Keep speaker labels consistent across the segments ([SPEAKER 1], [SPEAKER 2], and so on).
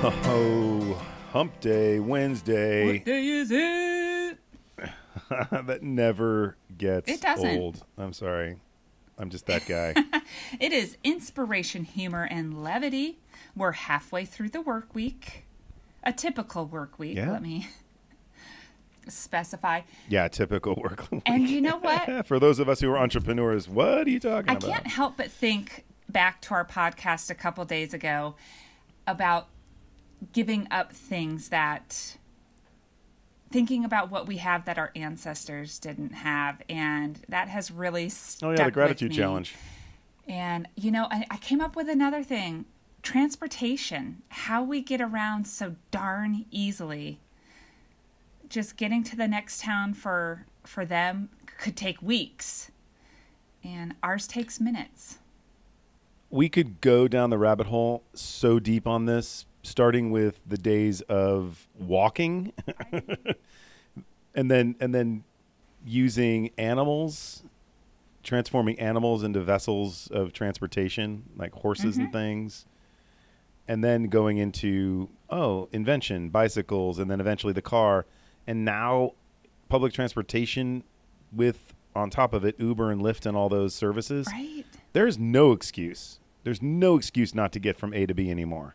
[SPEAKER 1] Oh, hump day, Wednesday.
[SPEAKER 2] What day is it?
[SPEAKER 1] that never gets
[SPEAKER 2] It doesn't.
[SPEAKER 1] old. I'm sorry. I'm just that guy.
[SPEAKER 2] It is inspiration, humor, and levity. We're halfway through the work week. A typical work week,
[SPEAKER 1] Yeah.
[SPEAKER 2] let me specify.
[SPEAKER 1] yeah, typical work. Week.
[SPEAKER 2] And you know what?
[SPEAKER 1] For those of us who are entrepreneurs, what are you talking
[SPEAKER 2] I
[SPEAKER 1] about?
[SPEAKER 2] I can't help but think back to our podcast a couple days ago about giving up things that thinking about what we have that our ancestors didn't have and that has really stuck
[SPEAKER 1] Oh yeah, the gratitude challenge.
[SPEAKER 2] And, you know, I, I came up with another thing transportation, how we get around so darn easily. Just getting to the next town for for them could take weeks, and ours takes minutes.
[SPEAKER 1] We could go down the rabbit hole so deep on this, starting with the days of walking, and then and then using animals, transforming animals into vessels of transportation, like horses and mm-hmm. things, and then going into oh invention, bicycles, and then eventually the car, and now public transportation with on top of it Uber and Lyft and all those services
[SPEAKER 2] Right?
[SPEAKER 1] there's no excuse. There's no excuse not to get from A to B anymore.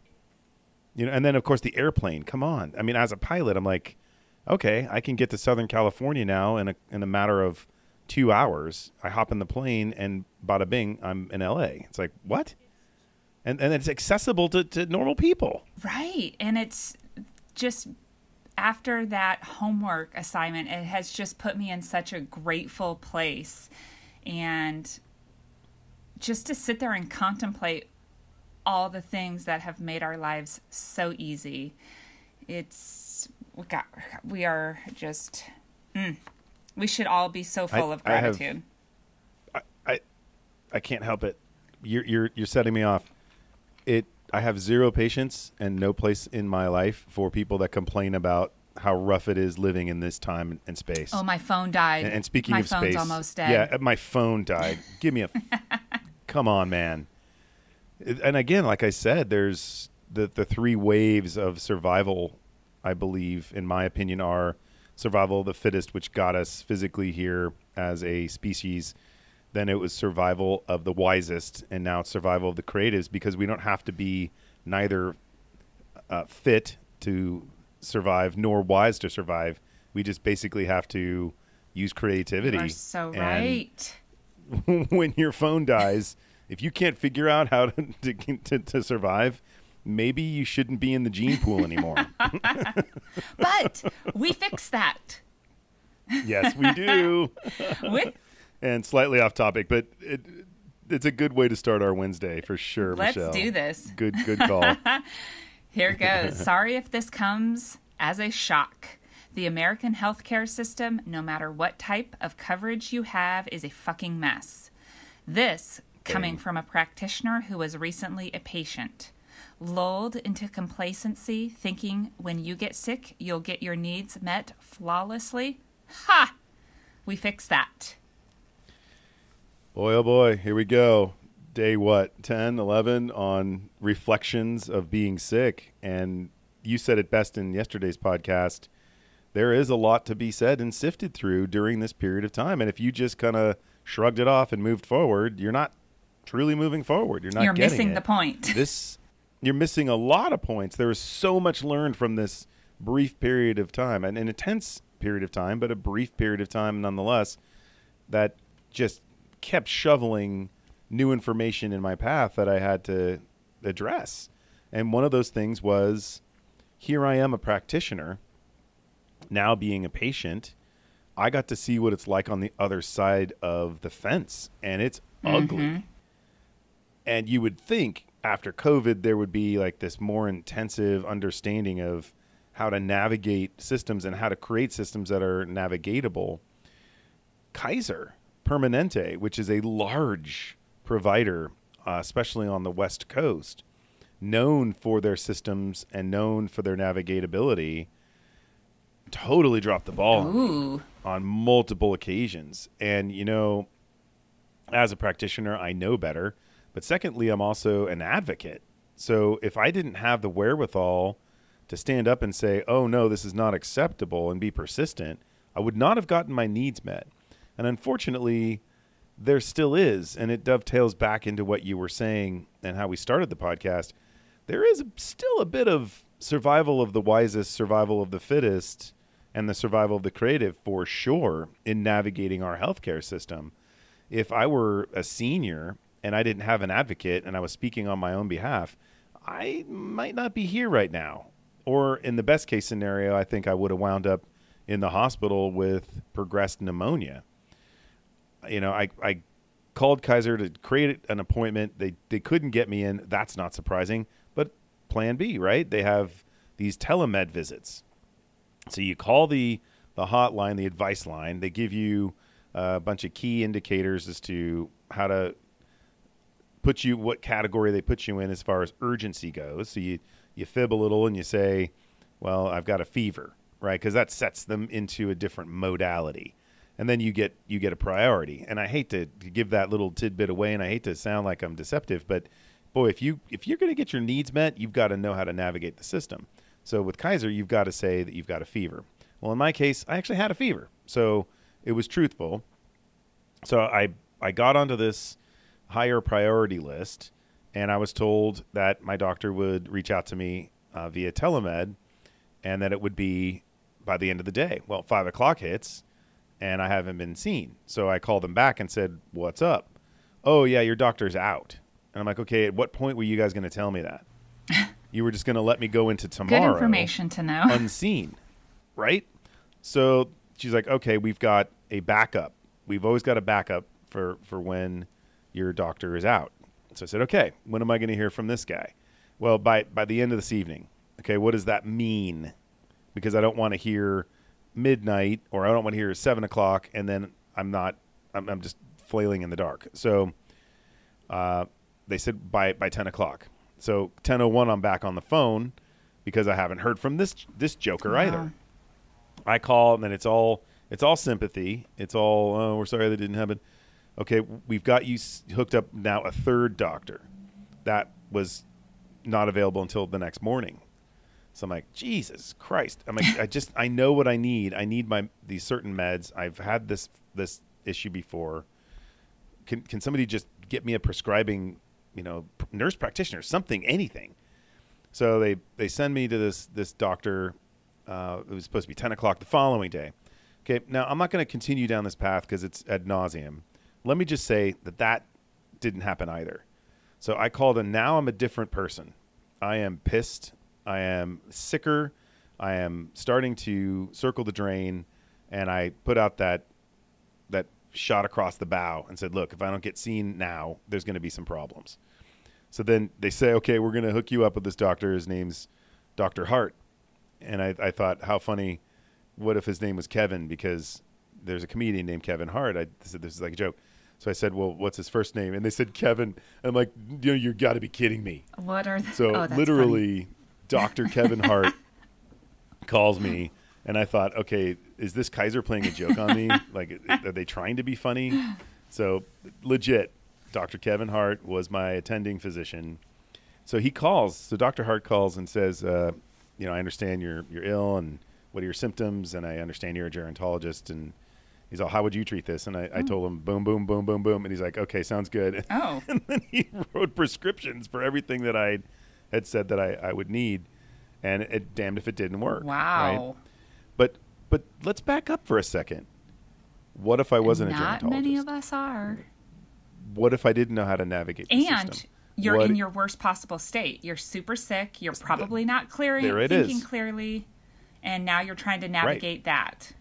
[SPEAKER 1] You know, and then of course the airplane. Come on. I mean, as a pilot, I'm like, okay, I can get to Southern California now in a in a matter of two hours. I hop in the plane and bada bing, I'm in LA. It's like what? And and it's accessible to, to normal people.
[SPEAKER 2] Right. And it's just after that homework assignment, it has just put me in such a grateful place. And just to sit there and contemplate all the things that have made our lives so easy. It's we got we are just mm, we should all be so full of
[SPEAKER 1] I have-
[SPEAKER 2] gratitude.
[SPEAKER 1] I I can't help it. You're you're you're setting me off. It I have zero patience and no place in my life for people that complain about how rough it is living in this time and space.
[SPEAKER 2] oh, my phone died.
[SPEAKER 1] and, and speaking
[SPEAKER 2] my
[SPEAKER 1] of
[SPEAKER 2] phone's
[SPEAKER 1] space,
[SPEAKER 2] almost dead.
[SPEAKER 1] yeah, my phone died. Give me a come on, man. And again, like I said, there's the the three waves of survival. I believe, in my opinion, are survival of the fittest, which got us physically here as a species. Then it was survival of the wisest, and now it's survival of the creatives because we don't have to be neither uh, fit to survive nor wise to survive. We just basically have to use creativity.
[SPEAKER 2] You are so right.
[SPEAKER 1] when your phone dies, if you can't figure out how to, to, to, to survive, maybe you shouldn't be in the gene pool anymore.
[SPEAKER 2] But we fix that.
[SPEAKER 1] yes, we do.
[SPEAKER 2] With
[SPEAKER 1] And slightly off topic, but it, it's a good way to start our Wednesday for sure.
[SPEAKER 2] Let's
[SPEAKER 1] Michelle.
[SPEAKER 2] do this.
[SPEAKER 1] Good, good call.
[SPEAKER 2] Here goes. Sorry if this comes as a shock. The American healthcare system, no matter what type of coverage you have, is a fucking mess. This coming from a practitioner who was recently a patient. Lulled into complacency, thinking when you get sick, you'll get your needs met flawlessly. Ha! We fixed that.
[SPEAKER 1] boy, oh boy, here we go. Day what? 10, 11 on reflections of being sick. And you said it best in yesterday's podcast. There is a lot to be said and sifted through during this period of time. And if you just kind of shrugged it off and moved forward, you're not truly moving forward. You're not
[SPEAKER 2] You're missing
[SPEAKER 1] it.
[SPEAKER 2] the point.
[SPEAKER 1] this you're missing a lot of points. There was so much learned from this brief period of time, an, an intense period of time, but a brief period of time nonetheless, that just kept shoveling new information in my path that I had to address. And one of those things was here I am a practitioner, now being a patient. I got to see what it's like on the other side of the fence, and it's mm-hmm. ugly and you would think after COVID there would be like this more intensive understanding of how to navigate systems and how to create systems that are navigatable. Kaiser Permanente, which is a large provider, uh, especially on the West Coast, known for their systems and known for their navigatability, totally dropped the ball on on multiple occasions. And, you know, as a practitioner, I know better. But secondly, I'm also an advocate. So if I didn't have the wherewithal to stand up and say, "Oh no, this is not acceptable," and be persistent, I would not have gotten my needs met. And unfortunately, there still is, and it dovetails back into what you were saying and how we started the podcast. There is still a bit of survival of the wisest, survival of the fittest, and the survival of the creative for sure in navigating our healthcare system. If I were a senior and I didn't have an advocate and I was speaking on my own behalf, I might not be here right now. Or in the best case scenario, I think I would have wound up in the hospital with progressed pneumonia. You know, I, I called Kaiser to create an appointment. They they couldn't get me in. That's not surprising. But plan B, right? They have these telemed visits. So you call the the hotline, the advice line. They give you a bunch of key indicators as to how to put you what category they put you in as far as urgency goes. So you you fib a little and you say, "Well, I've got a fever," right? Because that sets them into a different modality, and then you get you get a priority. And I hate to, give that little tidbit away, and I hate to sound like I'm deceptive, but boy, if you if you're going to get your needs met, you've got to know how to navigate the system. So with Kaiser, you've got to say that you've got a fever. Well, in my case, I actually had a fever, so it was truthful. So I I got onto this higher priority list, and I was told that my doctor would reach out to me uh, via telemed, and that it would be by the end of the day. Well, five o'clock hits, and I haven't been seen. So I called them back and said, "What's up?" Oh yeah, your doctor's out. And I'm like, okay, at what point were you guys going to tell me that? you were just going to let me go into tomorrow.
[SPEAKER 2] Good information to know.
[SPEAKER 1] unseen, right? So she's like, okay, we've got a backup. We've always got a backup for for when your doctor is out. So I said, okay, when am I going to hear from this guy? Well, by by the end of this evening. Okay, what does that mean? Because I don't want to hear midnight or I don't want to hear seven o'clock and then I'm not. I'm, I'm just flailing in the dark. So. Uh, they said by by 10 o'clock. So 10:01, I'm back on the phone because I haven't heard from this this joker either. I call and then it's all it's all sympathy. It's all oh we're sorry that didn't happen. Okay, we've got you hooked up now a third doctor. That was not available until the next morning. So I'm like, Jesus Christ! I'm like, I just I know what I need. I need my these certain meds. I've had this this issue before. Can can somebody just get me a prescribing you know, nurse practitioner, something, anything. So they they send me to this this doctor. Uh, it was supposed to be ten o'clock the following day. Okay, now I'm not going to continue down this path because it's ad nauseum. Let me just say that that didn't happen either. So I called, and now I'm a different person. I am pissed. I am sicker. I am starting to circle the drain, and I put out that that shot across the bow and said, "Look, if I don't get seen now, there's going to be some problems." So then they say, "Okay, we're going to hook you up with this doctor. His name's Doctor Hart." And I, I thought, how funny. What if his name was Kevin? Because there's a comedian named Kevin Hart. I said this is like a joke. So I said, "Well, what's his first name?" And they said Kevin. I'm like, "You know, you got to be kidding me."
[SPEAKER 2] What are the-
[SPEAKER 1] so
[SPEAKER 2] oh,
[SPEAKER 1] literally, Doctor Kevin Hart calls me and I thought, okay, is this Kaiser playing a joke on me? like, are they trying to be funny? So, legit, Dr. Kevin Hart was my attending physician. So he calls. So Dr. Hart calls and says, uh, you know, I understand you're you're ill and what are your symptoms, and I understand you're a gerontologist, and he's all, how would you treat this? And I, I mm. told him, boom, boom, boom, boom, boom, and he's like, okay, sounds good.
[SPEAKER 2] Oh.
[SPEAKER 1] and then he wrote prescriptions for everything that I had said that I, I would need, and it, damned if it didn't work. right?
[SPEAKER 2] Wow.
[SPEAKER 1] But but let's back up for a second. What if I wasn't
[SPEAKER 2] Not
[SPEAKER 1] a gerontologist?
[SPEAKER 2] many of us are.
[SPEAKER 1] What if I didn't know how to navigate the
[SPEAKER 2] And you're
[SPEAKER 1] What-
[SPEAKER 2] in your worst possible state. You're super sick. You're probably not clearing,
[SPEAKER 1] There it
[SPEAKER 2] thinking
[SPEAKER 1] is.
[SPEAKER 2] clearly, and now you're trying to navigate that.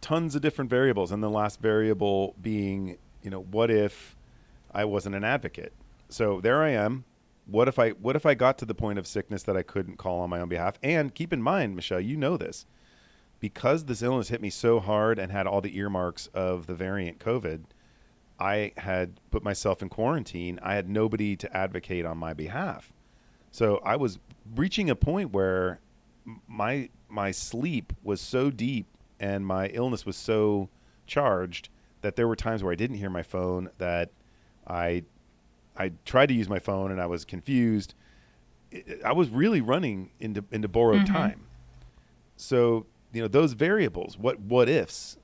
[SPEAKER 1] Tons of different variables, and the last variable being, you know, what if I wasn't an advocate? So there I am. What if I what if I got to the point of sickness that I couldn't call on my own behalf? And keep in mind, Michelle, you know this. Because this illness hit me so hard and had all the earmarks of the variant COVID, I had put myself in quarantine. I had nobody to advocate on my behalf. So I was reaching a point where my my sleep was so deep and my illness was so charged that there were times where I didn't hear my phone that I I tried to use my phone and I was confused. I was really running into into borrowed
[SPEAKER 2] Mm-hmm.
[SPEAKER 1] time. So you know those variables, what what ifs,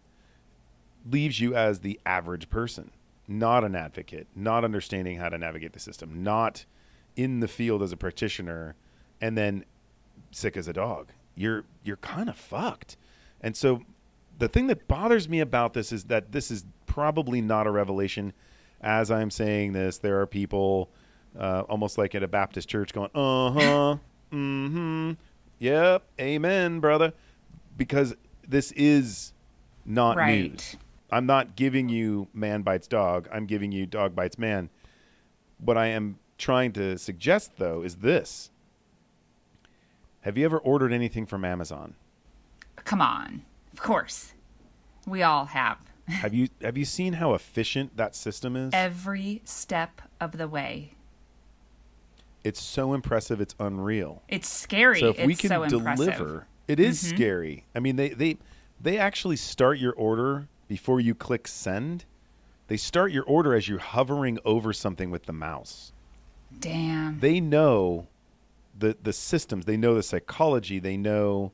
[SPEAKER 1] leaves you as the average person, not an advocate, not understanding how to navigate the system, not in the field as a practitioner, and then sick as a dog. You're you're kind of fucked. And so the thing that bothers me about this is that this is probably not a revelation. As I'm saying this, there are people uh, almost like at a Baptist church going, "Uh huh, mm-hmm, yep, amen, brother," because this is not
[SPEAKER 2] Right.
[SPEAKER 1] news. I'm not giving you man bites dog. I'm giving you dog bites man. What I am trying to suggest, though, is this: Have you ever ordered anything from Amazon?
[SPEAKER 2] Come on. Of course. We all have.
[SPEAKER 1] have you have you seen how efficient that system is?
[SPEAKER 2] Every step of the way.
[SPEAKER 1] It's so impressive. It's unreal.
[SPEAKER 2] It's scary.
[SPEAKER 1] So if
[SPEAKER 2] it's
[SPEAKER 1] we can
[SPEAKER 2] so impressive.
[SPEAKER 1] deliver, it is mm-hmm. scary. I mean, they they they actually start your order before you click send. They start your order as you're hovering over something with the mouse.
[SPEAKER 2] Damn.
[SPEAKER 1] They know the the systems. They know the psychology. They know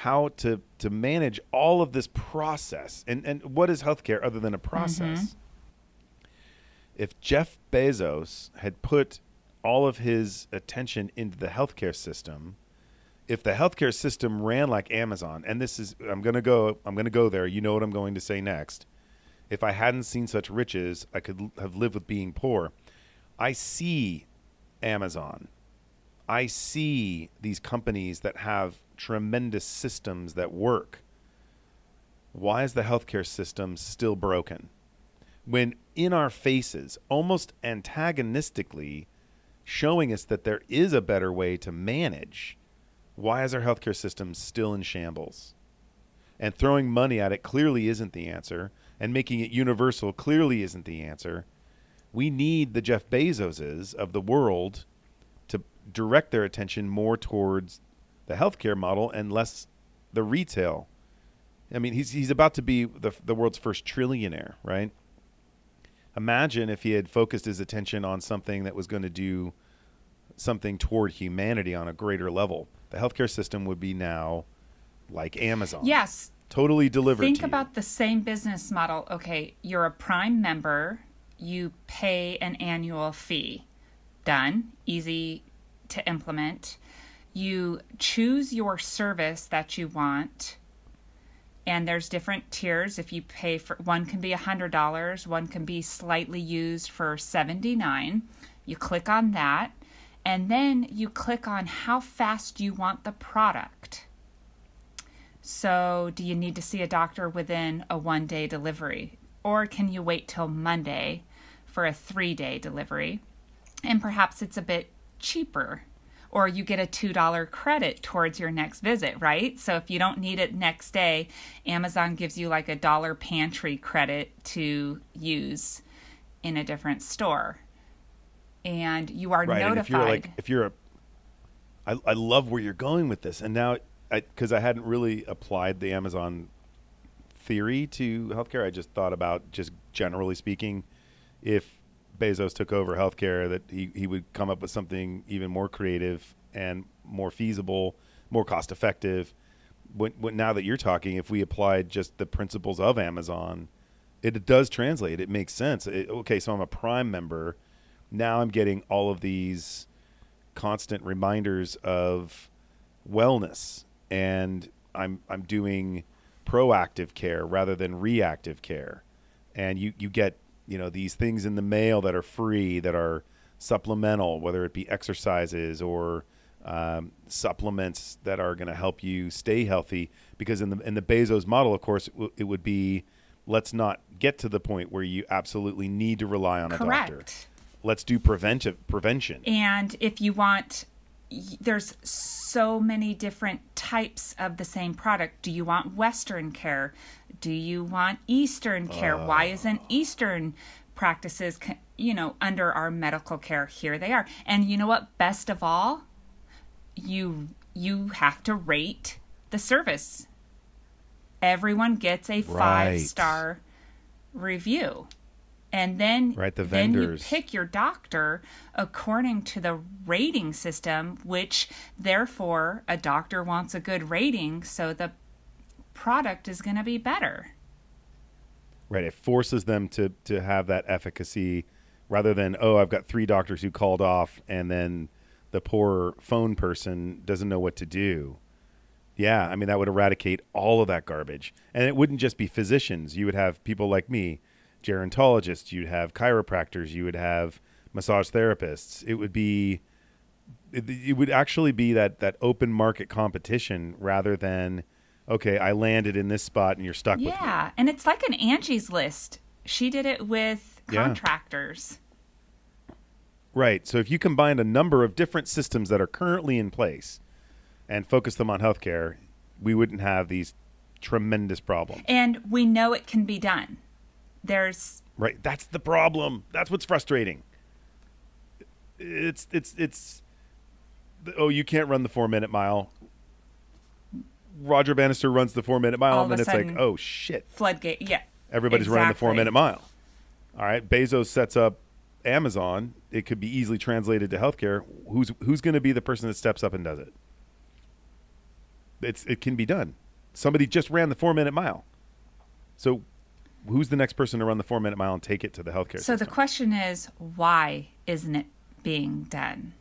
[SPEAKER 1] how to to manage all of this process. And and what is healthcare other than a mm-hmm. process? If Jeff Bezos had put all of his attention into the healthcare system, if the healthcare system ran like Amazon, and this is I'm gonna go I'm gonna go there. You know what I'm going to say next. If I hadn't seen such riches, I could have lived with being poor. I see Amazon. I see these companies that have tremendous systems that work. Why is the healthcare system still broken? When in our faces, almost antagonistically, showing us that there is a better way to manage, why is our healthcare system still in shambles? And throwing money at it clearly isn't the answer, and making it universal clearly isn't the answer. We need the Jeff Bezoses of the world to direct their attention more towards the healthcare model and less the retail. I mean, he's he's about to be the the world's first trillionaire, right? Imagine if he had focused his attention on something that was going to do something toward humanity on a greater level. The healthcare system would be now like Amazon.
[SPEAKER 2] Yes.
[SPEAKER 1] Totally delivered
[SPEAKER 2] Think
[SPEAKER 1] to
[SPEAKER 2] about the same business model. Okay, you're a prime member, you pay an annual fee. Done. Easy to implement. You choose your service that you want. And there's different tiers. If you pay for one can be $100, one can be slightly used for 79. You click on that and then you click on how fast you want the product. So, do you need to see a doctor within a one day delivery? Or can you wait till Monday for a three day delivery? And perhaps it's a bit cheaper. Or you get a $2 credit towards your next visit, right? So, if you don't need it next day, Amazon gives you like a dollar pantry credit to use in a different store. And you are
[SPEAKER 1] right.
[SPEAKER 2] notified.
[SPEAKER 1] If you're like, if you're a, I, I love where you're going with this, and now, because I, hadn't really applied the Amazon theory to healthcare, I just thought about just generally speaking, if Bezos took over healthcare, that he, he would come up with something even more creative and more feasible, more cost effective. When, when now that you're talking, if we applied just the principles of Amazon, it, it does translate. It makes sense. It, okay, so I'm a Prime member. Now I'm getting all of these constant reminders of wellness, and I'm I'm doing proactive care rather than reactive care. And you you get you know these things in the mail that are free that are supplemental, whether it be exercises or um, supplements that are going to help you stay healthy. Because in the in the Bezos model, of course, it, w- it would be let's not get to the point where you absolutely need to rely on a doctor.
[SPEAKER 2] correct.
[SPEAKER 1] Let's do preventive prevention.
[SPEAKER 2] And if you want, there's so many different types of the same product. Do you want Western care? Do you want Eastern care? Why uh. isn't Eastern practices, you know, under our medical care? Here they are. And you know what? Best of all, you you have to rate the service. Everyone gets a
[SPEAKER 1] Right.
[SPEAKER 2] five star review. And then
[SPEAKER 1] Right, the
[SPEAKER 2] then you
[SPEAKER 1] vendors.
[SPEAKER 2] pick your doctor according to the rating system which therefore a doctor wants a good rating so the product is going to be better
[SPEAKER 1] Right. It forces them to to have that efficacy rather than oh I've got three doctors who called off and then the poor phone person doesn't know what to do. Yeah, I mean that would eradicate all of that garbage. And it wouldn't just be physicians. You would have people like me, gerontologists, you'd have chiropractors, you would have massage therapists. It would be it, it would actually be that that open market competition rather than okay, I landed in this spot and you're stuck with
[SPEAKER 2] yeah and it's like an angie's list she did it with
[SPEAKER 1] Yeah.
[SPEAKER 2] contractors
[SPEAKER 1] Right. So if you combine a number of different systems that are currently in place and focus them on healthcare, we wouldn't have these tremendous problems.
[SPEAKER 2] and we know it can be done there's
[SPEAKER 1] Right. That's the problem. That's what's frustrating. It's it's it's oh, you can't run the 4-minute mile. Roger Bannister runs the 4-minute mile
[SPEAKER 2] All
[SPEAKER 1] and then it's like, "Oh shit.
[SPEAKER 2] floodgate yeah
[SPEAKER 1] Everybody's running the 4-minute mile." All right, Bezos sets up Amazon. It could be easily translated to healthcare. Who's who's going to be the person that steps up and does it? It's it can be done. Somebody just ran the four minute mile. So, who's the next person to run the four minute mile and take it to the healthcare
[SPEAKER 2] So the question is, why isn't it being done?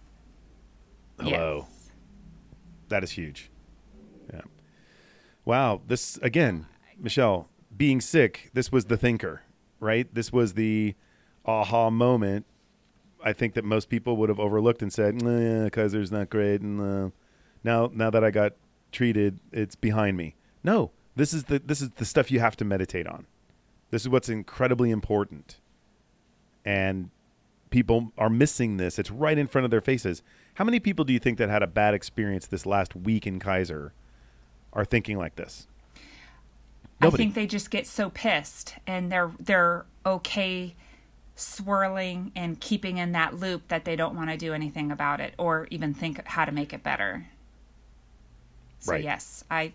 [SPEAKER 1] Hello.
[SPEAKER 2] Yes.
[SPEAKER 1] That is huge. Yeah. Wow. This again, Michelle, being sick. This was the thinker, right? This was the aha moment. I think that most people would have overlooked and said, "Yeah, Kaiser's not great," and uh, now now that I got treated, it's behind me. No, this is the this is the stuff you have to meditate on. This is what's incredibly important, and people are missing this. It's right in front of their faces. How many people do you think that had a bad experience this last week in Kaiser are thinking like this?
[SPEAKER 2] I think they just get so pissed and they're they're okay swirling and keeping in that loop that they don't want to do anything about it or even think how to make it better. So
[SPEAKER 1] Right.
[SPEAKER 2] yes, I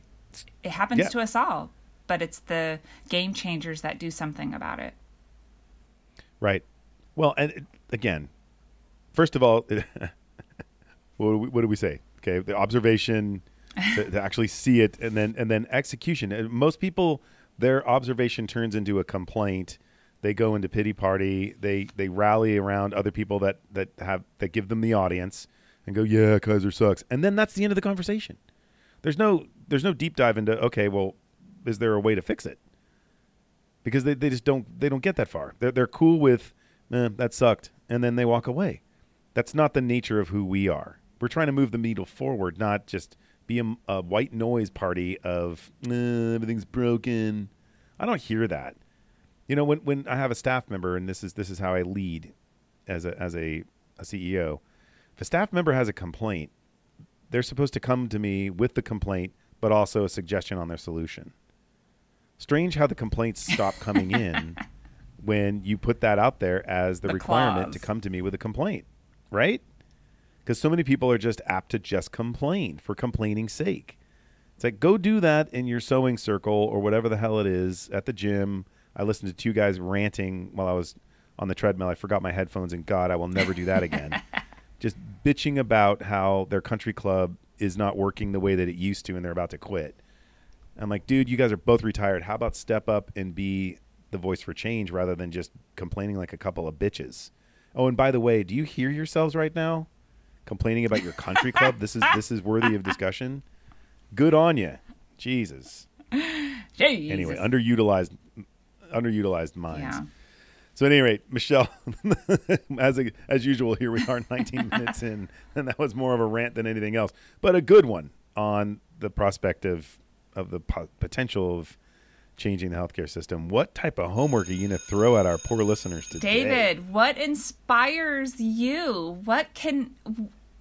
[SPEAKER 2] it happens
[SPEAKER 1] Yeah.
[SPEAKER 2] to us all, but it's the game changers that do something about it.
[SPEAKER 1] Right. Well, and again, first of all, what, do we, what do we say? Okay, the observation, to, to actually see it, and then and then execution. Most people, their observation turns into a complaint. They go into pity party. They they rally around other people that that have that give them the audience and go, yeah, Kaiser sucks, and then that's the end of the conversation. There's no there's no deep dive into okay, well, is there a way to fix it? because they, they just don't they don't get that far. They're they're cool with eh, that sucked, and then they walk away. That's not the nature of who we are. We're trying to move the needle forward, not just be a, a white noise party of "Eh, everything's broken. I don't hear that. You know, when when I have a staff member, and this is this is how I lead as a as a, a CEO. If a staff member has a complaint, they're supposed to come to me with the complaint, but also a suggestion on their solution strange how the complaints stop coming in when you put that out there as the,
[SPEAKER 2] The
[SPEAKER 1] requirement
[SPEAKER 2] clause.
[SPEAKER 1] to come to me with a complaint, right? Because so many people are just apt to just complain for complaining's sake. It's like go do that in your sewing circle or whatever the hell it is at the gym. I listened to two guys ranting while I was on the treadmill. I forgot my headphones, and God, I will never do that again. just bitching about how their country club is not working the way that it used to, and they're about to quit. I'm like, dude, you guys are both retired. How about step up and be the voice for change rather than just complaining like a couple of bitches? Oh, and by the way, do you hear yourselves right now complaining about your country club? This is this is worthy of discussion. Good on you, Jesus.
[SPEAKER 2] Jesus.
[SPEAKER 1] Anyway, underutilized underutilized minds.
[SPEAKER 2] yeah.
[SPEAKER 1] So at any rate, Michelle, as a, as usual, here we are, 19 minutes in, and that was more of a rant than anything else, but a good one on the prospect of of the po- potential of changing the healthcare system. What type of homework are you going to throw at our poor listeners today?
[SPEAKER 2] David, what inspires you? What can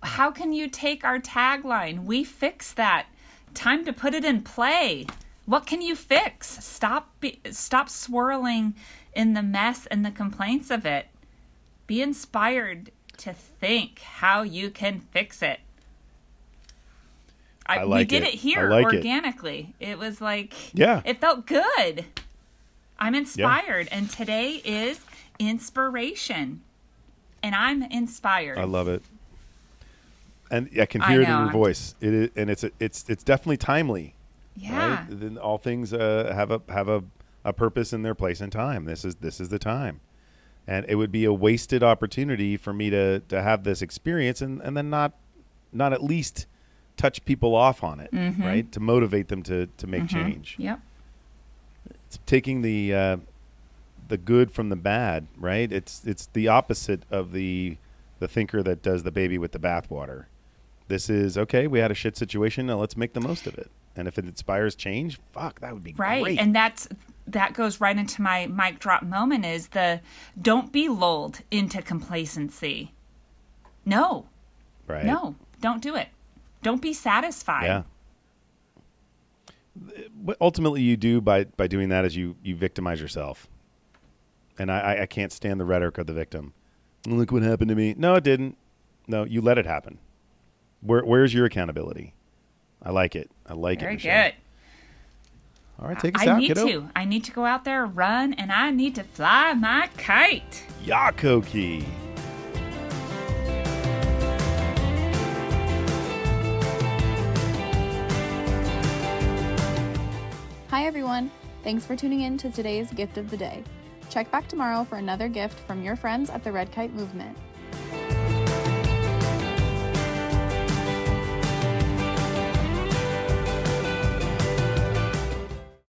[SPEAKER 2] how can you take our tagline? We fix that. Time to put it in play. What can you fix? Stop be, stop swirling in the mess and the complaints of it. Be inspired to think how you can fix it. I,
[SPEAKER 1] I
[SPEAKER 2] we did
[SPEAKER 1] it.
[SPEAKER 2] it, here
[SPEAKER 1] like
[SPEAKER 2] organically. It. was like
[SPEAKER 1] Yeah.
[SPEAKER 2] it felt good. I'm inspired. And today is inspiration. And I'm inspired.
[SPEAKER 1] I love it. And I can
[SPEAKER 2] I
[SPEAKER 1] hear it in your voice. It is, and it's it's it's definitely timely.
[SPEAKER 2] yeah.
[SPEAKER 1] Right? Then all things uh, have a have a, a purpose in their place and time. This is this is the time. And it would be a wasted opportunity for me to to have this experience and, and then not not at least touch people off on it,
[SPEAKER 2] Mm-hmm.
[SPEAKER 1] right? To motivate them to to make change.
[SPEAKER 2] Yep.
[SPEAKER 1] It's taking the uh, the good from the bad, right? It's it's the opposite of the the thinker that does the baby with the bathwater. This is okay. We had a shit situation. Now let's make the most of it. And if it inspires change, fuck, that would be great.
[SPEAKER 2] Right.
[SPEAKER 1] great.
[SPEAKER 2] And that's that goes right into my mic drop moment is the don't be lulled into complacency. No.
[SPEAKER 1] right?
[SPEAKER 2] No. Don't do it. Don't be satisfied.
[SPEAKER 1] Yeah. What ultimately you do by by doing that is you you victimize yourself. And I I- I can't stand the rhetoric of the victim. Look what happened to me. No, it didn't. No, you let it happen. Where where's your accountability? I like it. I like
[SPEAKER 2] Very
[SPEAKER 1] it. Michelle.
[SPEAKER 2] good.
[SPEAKER 1] All right, take us
[SPEAKER 2] I
[SPEAKER 1] out,
[SPEAKER 2] need
[SPEAKER 1] kiddo.
[SPEAKER 2] to. I need to go out there, run, and I need to fly my kite.
[SPEAKER 1] Yakoki.
[SPEAKER 3] Hi, everyone. Thanks for tuning in to today's gift of the day. Check back tomorrow for another gift from your friends at the Red Kite Movement.